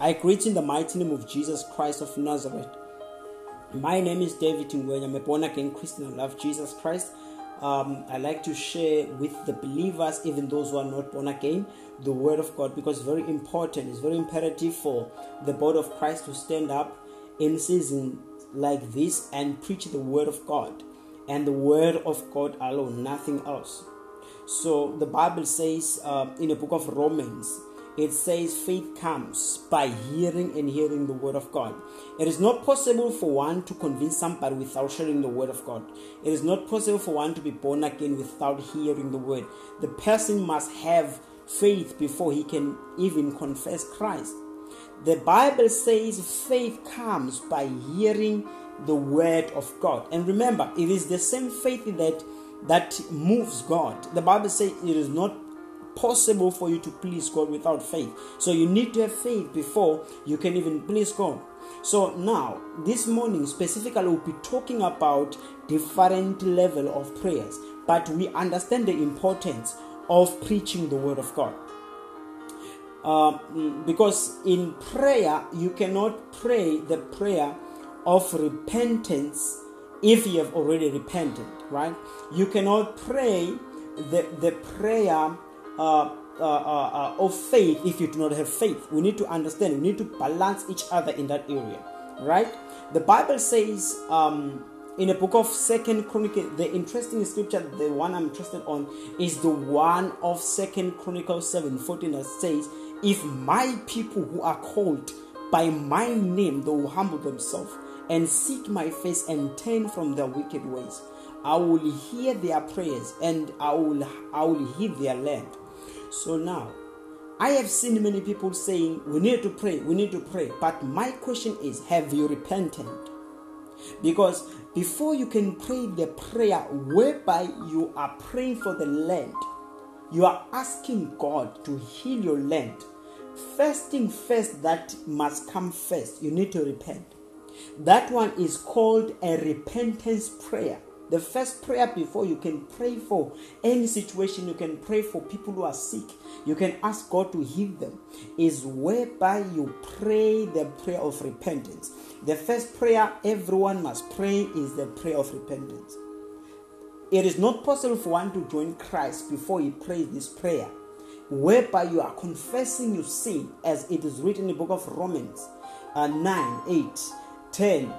I greet in the mighty name of Jesus Christ of Nazareth. My name is David Ngwenya. I'm a born again Christian. I love Jesus Christ. Um, I like to share with the believers, even those who are not born again, the word of God because it's very important. It's very imperative for the body of Christ to stand up in season like this and preach the word of God and the word of God alone, nothing else. So the Bible says uh, in the book of Romans, it says faith comes by hearing and hearing the word of God. It is not possible for one to convince somebody without sharing the word of God. It is not possible for one to be born again without hearing the word. The person must have faith before he can even confess Christ. The Bible says faith comes by hearing the word of God. And remember, it is the same faith that that moves God. The Bible says it is not possible for you to please God without faith. So you need to have faith before you can even please God. So now, this morning specifically, we'll be talking about different level of prayers, but we understand the importance of preaching the word of God. Uh, because in prayer, you cannot pray the prayer of repentance if you have already repented, right? You cannot pray the, the prayer uh, uh, uh, of faith if you do not have faith. We need to understand, we need to balance each other in that area, right? The Bible says um, in the book of Second Chronicle, the interesting scripture, the one I'm interested on, is the one of Second Chronicles 7 14 that says, If my people who are called by my name, they will humble themselves and seek my face and turn from their wicked ways. I will hear their prayers and I will I will heal their land. So now, I have seen many people saying, We need to pray, we need to pray. But my question is, have you repented? Because before you can pray the prayer whereby you are praying for the land, you are asking God to heal your land. First thing first that must come first, you need to repent. That one is called a repentance prayer. The first prayer before you can pray for any situation, you can pray for people who are sick, you can ask God to heal them, is whereby you pray the prayer of repentance. The first prayer everyone must pray is the prayer of repentance. It is not possible for one to join Christ before he prays this prayer, whereby you are confessing your sin, as it is written in the book of Romans uh, 9 8 10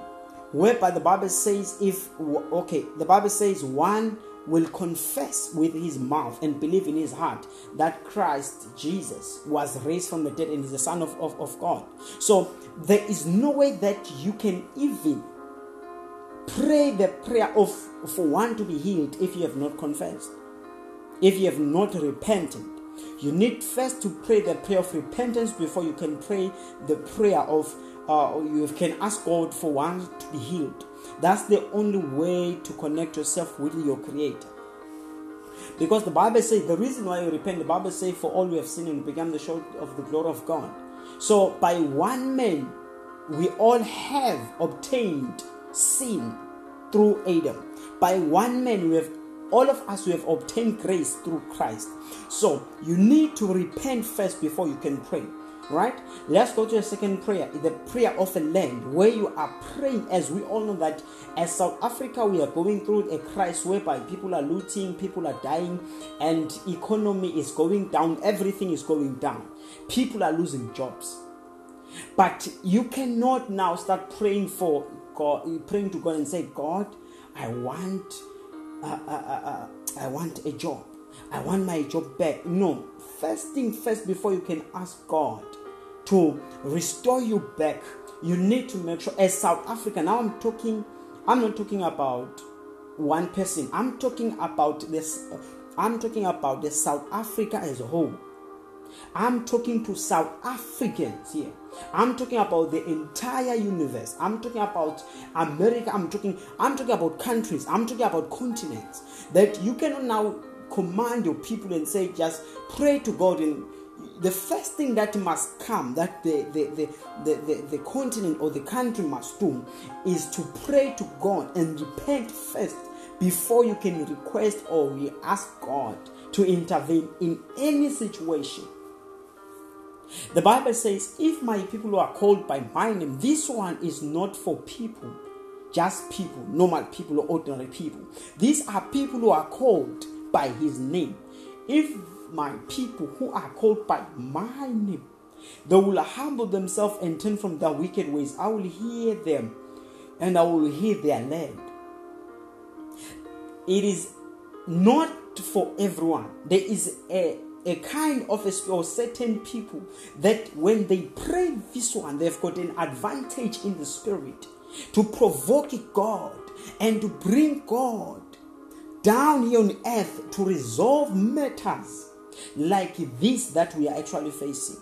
whereby the Bible says, if okay, the Bible says one will confess with his mouth and believe in his heart that Christ Jesus was raised from the dead and is the Son of, of, of God. So there is no way that you can even pray the prayer of for one to be healed if you have not confessed, if you have not repented. You need first to pray the prayer of repentance before you can pray the prayer of uh, you can ask God for one to be healed. That's the only way to connect yourself with your Creator. Because the Bible says the reason why you repent, the Bible says, for all we have sinned and become the short of the glory of God. So by one man, we all have obtained sin through Adam. By one man, we have all of us we have obtained grace through Christ. So you need to repent first before you can pray right? Let's go to the second prayer. The prayer of a land where you are praying as we all know that as south africa we are going through a crisis whereby people are looting people are dying and economy is going down everything is going down. People are losing jobs. But you cannot now start praying for god praying to god and say god i want uh, uh, i want a job I want my job back. No, first thing first, before you can ask God to restore you back, you need to make sure, as South Africa, now I'm talking, I'm not talking about one person, I'm talking about this, I'm talking about the South Africa as a whole. I'm talking to South Africans here. I'm talking about the entire universe. I'm talking about America. I'm talking I'm talking about countries. I'm talking about continents. That you cannot now command your people and say just pray to God and the first thing that must come that the the, the, the, the, the continent or the country must do is to pray to God and repent first before you can request or we ask God to intervene in any situation. The Bible says, If my people who are called by my name, this one is not for people, just people, normal people or ordinary people. These are people who are called by his name. If my people who are called by my name, they will humble themselves and turn from their wicked ways, I will hear them and I will heal their land. It is not for everyone. There is a a kind of a or certain people that when they pray this one, they've got an advantage in the spirit to provoke God and to bring God down here on earth to resolve matters like this that we are actually facing.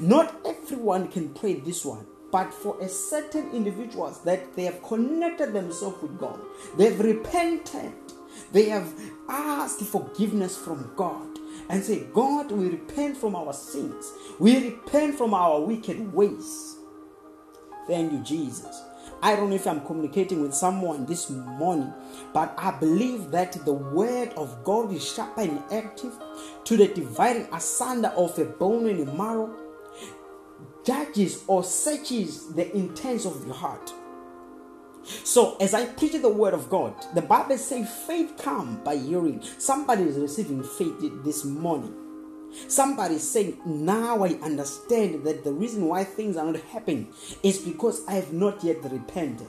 Not everyone can pray this one, but for a certain individuals that they have connected themselves with God, they've repented, they have asked forgiveness from God and say, God, we repent from our sins. We repent from our wicked ways. Thank you, Jesus. I don't know if I'm communicating with someone this morning, but I believe that the word of God is sharper and active to the dividing asunder of a bone and a marrow, judges or searches the intents of the heart. So, as I preach the word of God, the Bible says faith come by hearing. Somebody is receiving faith this morning. Somebody is saying, Now I understand that the reason why things are not happening is because I have not yet repented.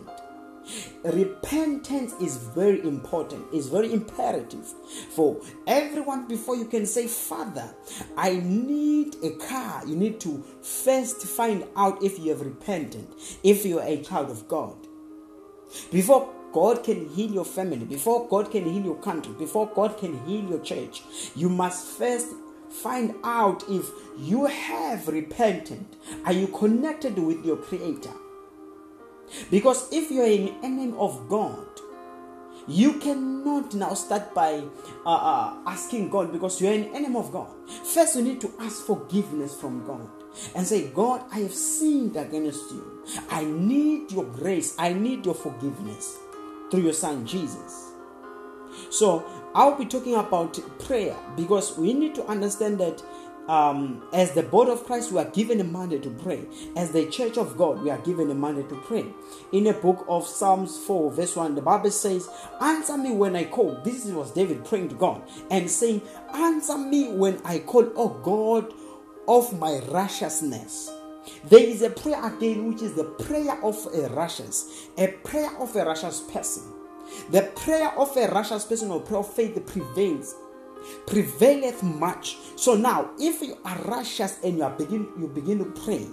Repentance is very important, it's very imperative for everyone. Before you can say, Father, I need a car, you need to first find out if you have repented, if you are a child of God. Before God can heal your family, before God can heal your country, before God can heal your church, you must first find out if you have repented. Are you connected with your Creator? Because if you're an enemy of God, you cannot now start by uh, uh, asking God because you're an enemy of God. First, you need to ask forgiveness from God and say, God, I have sinned against you. I need your grace. I need your forgiveness through your son Jesus. So, I'll be talking about prayer because we need to understand that um, as the body of Christ, we are given a mandate to pray. As the church of God, we are given a mandate to pray. In the book of Psalms 4, verse 1, the Bible says, Answer me when I call. This was David praying to God and saying, Answer me when I call, oh God of my righteousness. There is a prayer again, which is the prayer of a righteous, a prayer of a righteous person. The prayer of a righteous person or prayer of faith prevails, prevaileth much. So now, if you are righteous and you are begin you begin to pray,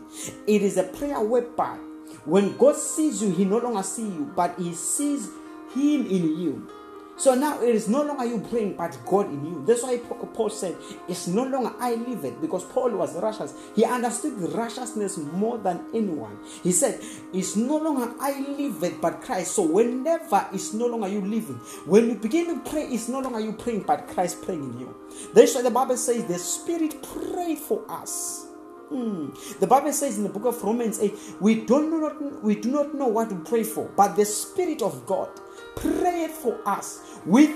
it is a prayer whereby when God sees you, He no longer sees you, but He sees Him in you. So now it is no longer you praying, but God in you. That's why Paul said, It's no longer I live it, because Paul was righteous. He understood righteousness more than anyone. He said, It's no longer I live it, but Christ. So whenever it's no longer you living, when you begin to pray, it's no longer you praying, but Christ praying in you. That's why the Bible says the Spirit prayed for us. Hmm. The Bible says in the book of Romans 8, we don't know we do not know what to pray for, but the Spirit of God prayed for us with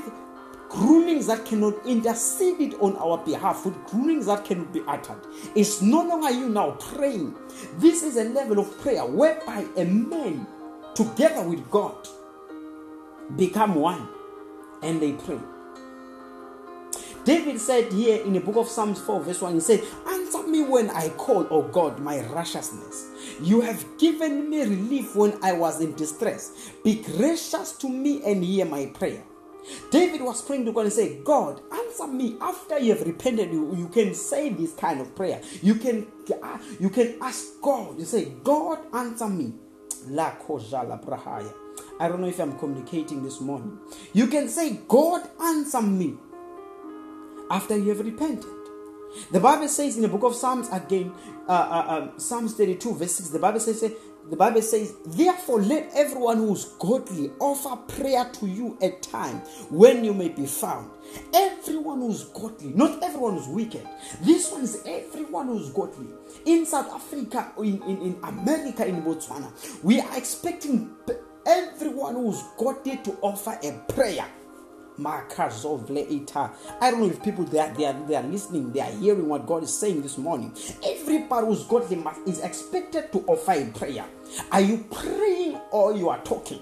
groanings that cannot intercede on our behalf, with groanings that cannot be uttered. It's no longer you now praying. This is a level of prayer whereby a man, together with God, become one and they pray. David said here in the book of Psalms 4, verse 1, he said, Answer me when I call, O God, my righteousness. You have given me relief when I was in distress. Be gracious to me and hear my prayer. David was praying to God and say, God, answer me after you have repented. You, you can say this kind of prayer. You can uh, you can ask God. You say, God, answer me. I don't know if I'm communicating this morning. You can say, God, answer me after you have repented. The Bible says in the book of Psalms again, uh, uh, uh, Psalms 32, verse 6, the Bible says, the Bible says, Therefore, let everyone who's godly offer prayer to you at time when you may be found. Everyone who's godly, not everyone who's wicked. This one is everyone who's godly. In South Africa, in, in, in America, in Botswana, we are expecting everyone who's godly to offer a prayer I don't know if people they are, they are they are listening, they are hearing what God is saying this morning. Everybody who's godly is expected to offer a prayer. Are you praying or you are talking?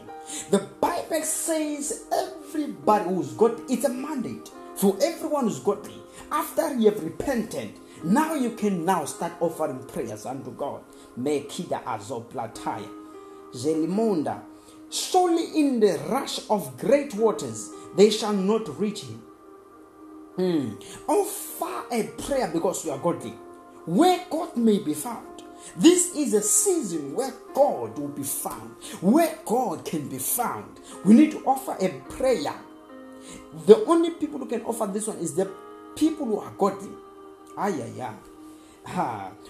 The Bible says everybody who's got it's a mandate for everyone who's godly. After you have repented, now you can now start offering prayers unto God. Mekida azoplataya. Zelimonda. Surely in the rush of great waters they shall not reach him. Hmm. Offer a prayer because you are godly. Where God may be found. This is a season where God will be found, where God can be found. We need to offer a prayer. The only people who can offer this one is the people who are godly. Ah, yeah, yeah.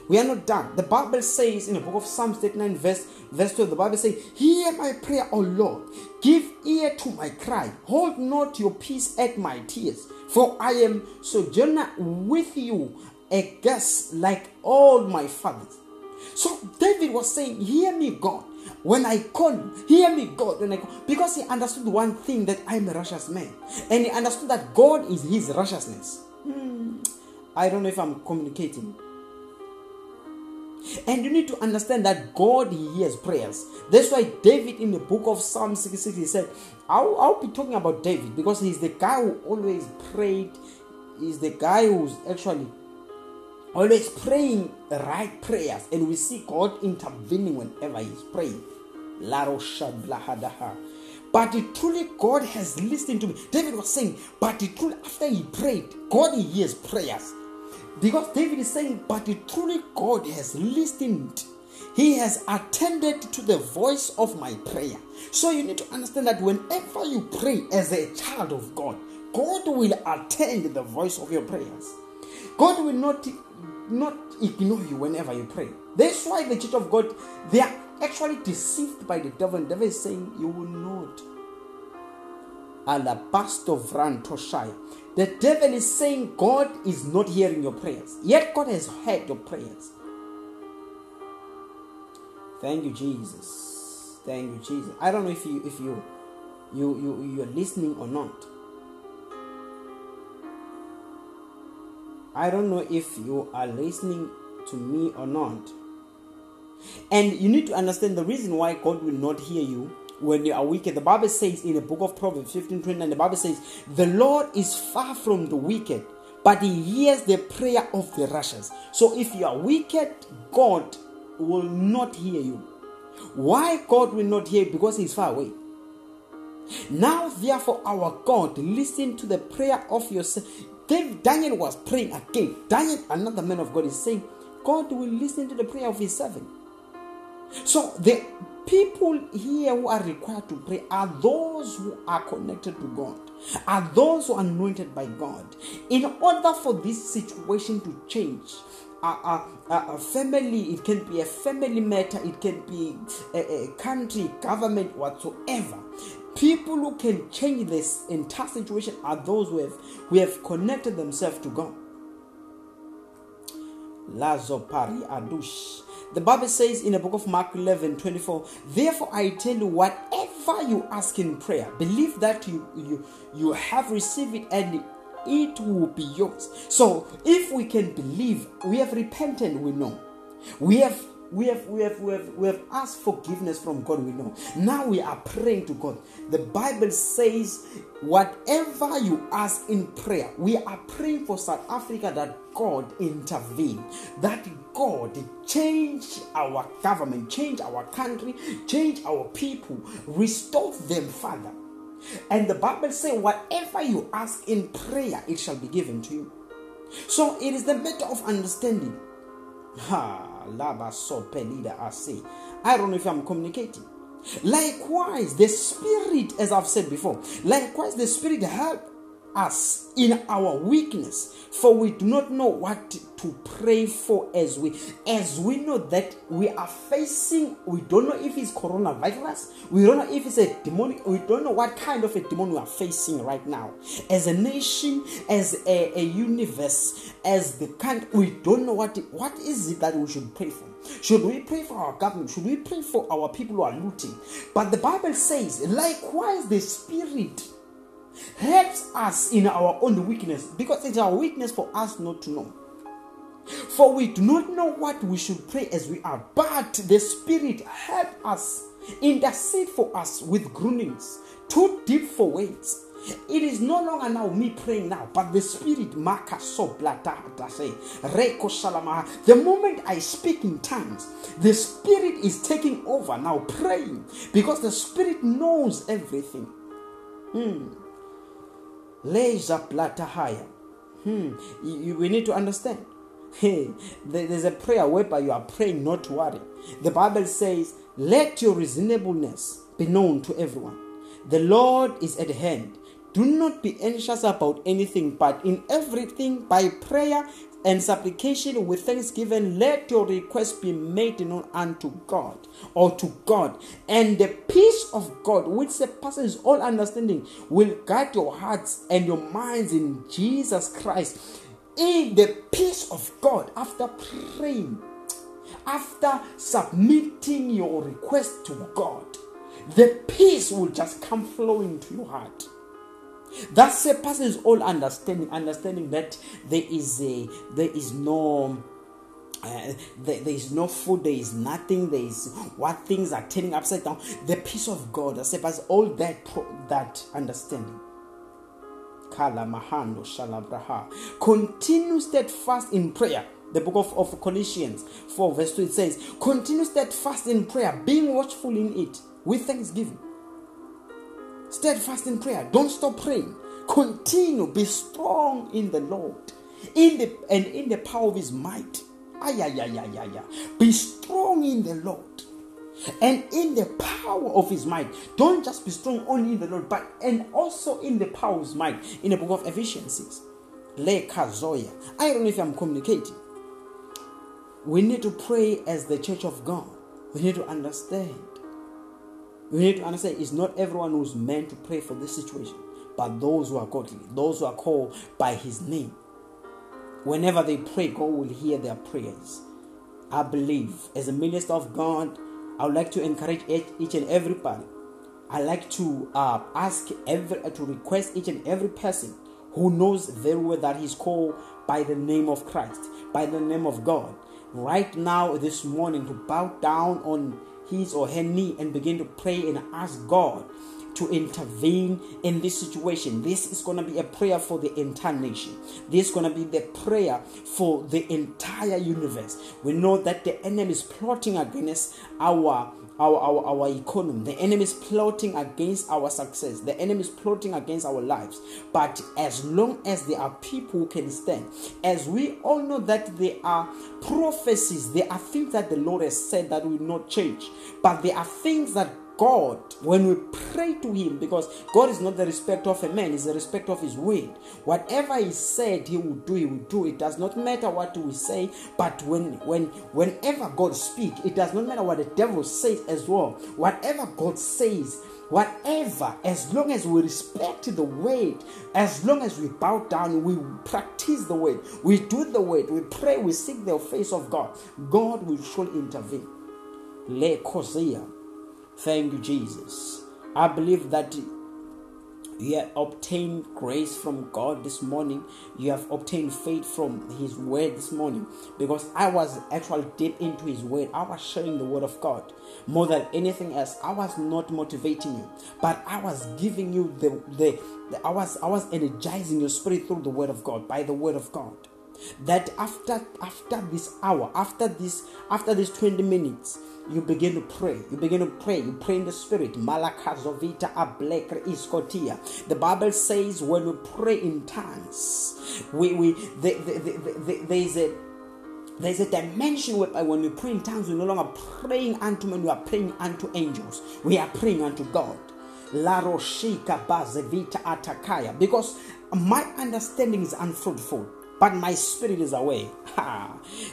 We are not done. The Bible says in the book of Psalms 39, verse, verse 12, the Bible says, Hear my prayer, O Lord. Give ear to my cry. Hold not your peace at my tears. For I am sojourner with you, a guest like all my fathers. So David was saying, Hear me, God. When I call, hear me, God. When I call, because he understood one thing that I'm a righteous man, and he understood that God is his righteousness. Hmm. I don't know if I'm communicating. And you need to understand that God hears prayers. That's why David in the book of Psalm 66 he said, I'll, I'll be talking about David because he's the guy who always prayed. He's the guy who's actually always praying right prayers. And we see God intervening whenever he's praying. But truly, God has listened to me. David was saying, but truly, after he prayed, God hears prayers. Because David is saying, but truly God has listened. He has attended to the voice of my prayer. So you need to understand that whenever you pray as a child of God, God will attend the voice of your prayers. God will not not ignore you whenever you pray. That's why the church of God they are actually deceived by the devil. The devil is saying, You will not. Alabaster Toshaya. The devil is saying God is not hearing your prayers. Yet God has heard your prayers. Thank you, Jesus. Thank you, Jesus. I don't know if you if you you you you're listening or not. I don't know if you are listening to me or not. And you need to understand the reason why God will not hear you when you are wicked. The Bible says in the book of Proverbs 15 29, the Bible says, The Lord is far from the wicked, but he hears the prayer of the righteous. So if you are wicked, God will not hear you. Why God will not hear? Because he's far away. Now, therefore, our God, listen to the prayer of your David, Daniel was praying again. Daniel, another man of God, is saying, God will listen to the prayer of his servant. So the people here who are required to pray are those who are connected to God, are those who are anointed by God. In order for this situation to change, a, a, a, family, it can be a family matter, it can be a, a country, government, whatsoever. People who can change this entire situation are those who have, who have connected themselves to God. Lazo Pari Adush. The Bible says in the book of Mark 11 24, Therefore I tell you, whatever you ask in prayer, believe that you, you, you have received it and it will be yours. So if we can believe, we have repented, we know. We have we have we have we have we have asked forgiveness from God we know. Now we are praying to God. The bible says whatever you ask in prayer we are praying for South Africa that God intervene that God change our government change our country change our people restore them father and the bible says whatever you ask in prayer it shall be given to you. So it is the matter of understanding. Ha Laba Sopelida Ase. I don't know if I'm communicating. Likewise, the Spirit, as I've said before, likewise, the Spirit help us in our weakness for we do not know what to pray for as we as we know that we are facing we don't know if it's coronavirus we don't know if it's a demon we don't know what kind of a demon we are facing right now. As a nation as a, a universe as the country we don't know what what is it that we should pray for? Should we pray for our government? Should we pray for our people who are looting? But the bible says likewise the spirit helps us in our own weakness because it's our weakness for us not to know. For we do not know what we should pray as we are, but the Spirit helps us, intercede for us with groanings too deep for words. It is no longer now me praying now, but the Spirit maka so. The moment I speak in tongues, the Spirit is taking over now, praying because the Spirit knows everything. Hmm. Leja platahaya. Hmm. we need to understand. Hey, there's a prayer whereby you are praying not to worry. The Bible says, Let your reasonableness be known to everyone. The Lord is at hand. Do not be anxious about anything, but in everything, by prayer and supplication with thanksgiving, let your request be made known unto God or to God. And the peace of God, which surpasses all understanding, will guide your hearts and your minds in Jesus Christ. In the peace of God, after praying, after submitting your request to God, the peace will just come flowing to your heart. That surpasses all understanding, understanding that there is a there is no uh, there, there is no food, there is nothing, there is what things are turning upside down. The peace of God that surpasses all that that understanding. Continue steadfast in prayer. The book of, of Colossians 4, verse 2 it says, Continue steadfast in prayer, being watchful in it with thanksgiving. Steadfast in prayer. Don't stop praying. Continue. Be strong in the Lord. In the and in the power of his might. Ay, ay, ay, ay. Be strong in the Lord and in the power of his might. Don't just be strong only in the Lord, but and also in the power of his might. In the book of Ephesians, Le Kazoya. I don't know if I'm communicating. We need to pray as the church of God. We need to understand we need to understand it's not everyone who's meant to pray for this situation, but those who are godly, those who are called by His name. Whenever they pray, God will hear their prayers. I believe, as a minister of God, I would like to encourage each and everybody. I like to uh, ask every to request each and every person who knows very well that he's called by the name of Christ, by the name of God, right now this morning to bow down on his or her knee and begin to pray and ask God to intervene in this situation. This is going to be a prayer for the entire nation. This is going to be the prayer for the entire universe. We know that the enemy is plotting against our our, our, our economy. The enemy is plotting against our success. The enemy is plotting against our lives. But as long as there are people who can stand, as we all know that there are prophecies, there are things that the Lord has said that will not change. But there are things that God, when we pray to Him, because God is not the respect of a man, He's the respect of His word. Whatever He said He will do, He will do. It does not matter what we say, but when when whenever God speaks, it does not matter what the devil says as well. Whatever God says, whatever, as long as we respect the word, as long as we bow down, we practice the word, we do the word, we pray, we seek the face of God, God will surely intervene. Le Thank you, Jesus. I believe that you have obtained grace from God this morning. You have obtained faith from His word this morning because I was actually deep into His word. I was sharing the word of God more than anything else. I was not motivating you, but I was giving you the, the, the I was I was energizing your spirit through the word of God by the word of God that after after this hour after this after this 20 minutes you begin to pray. You begin to pray. You pray in the spirit. Malakazovita ablekre iskotia. The Bible says when we pray in tongues, we we the, the, the, the, there is a there's a dimension whereby when we pray in tongues, we're no longer praying unto men, we are praying unto angels. We are praying unto God. La Roshika Bazevita Atakaya. Because my understanding is unfruitful. But my spirit is away.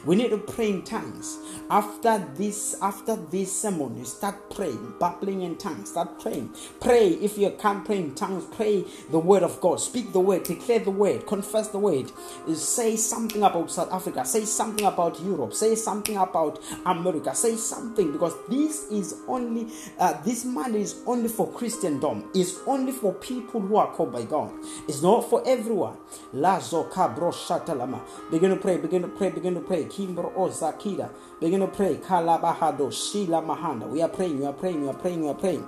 we need to pray in tongues. After this, after this sermon, you start praying, babbling in tongues. Start praying. Pray. If you can't pray in tongues, pray the word of God. Speak the word, declare the word, confess the word. Say something about South Africa. Say something about Europe. Say something about America. Say something because this is only uh, this money is only for Christendom. It's only for people who are called by God. It's not for everyone. Begin to pray, begin to pray, begin to pray. Kimbro Ozakida. Begin to pray. Kalabahado Shila Mahanda. We are praying, we are praying, we are praying, we are praying.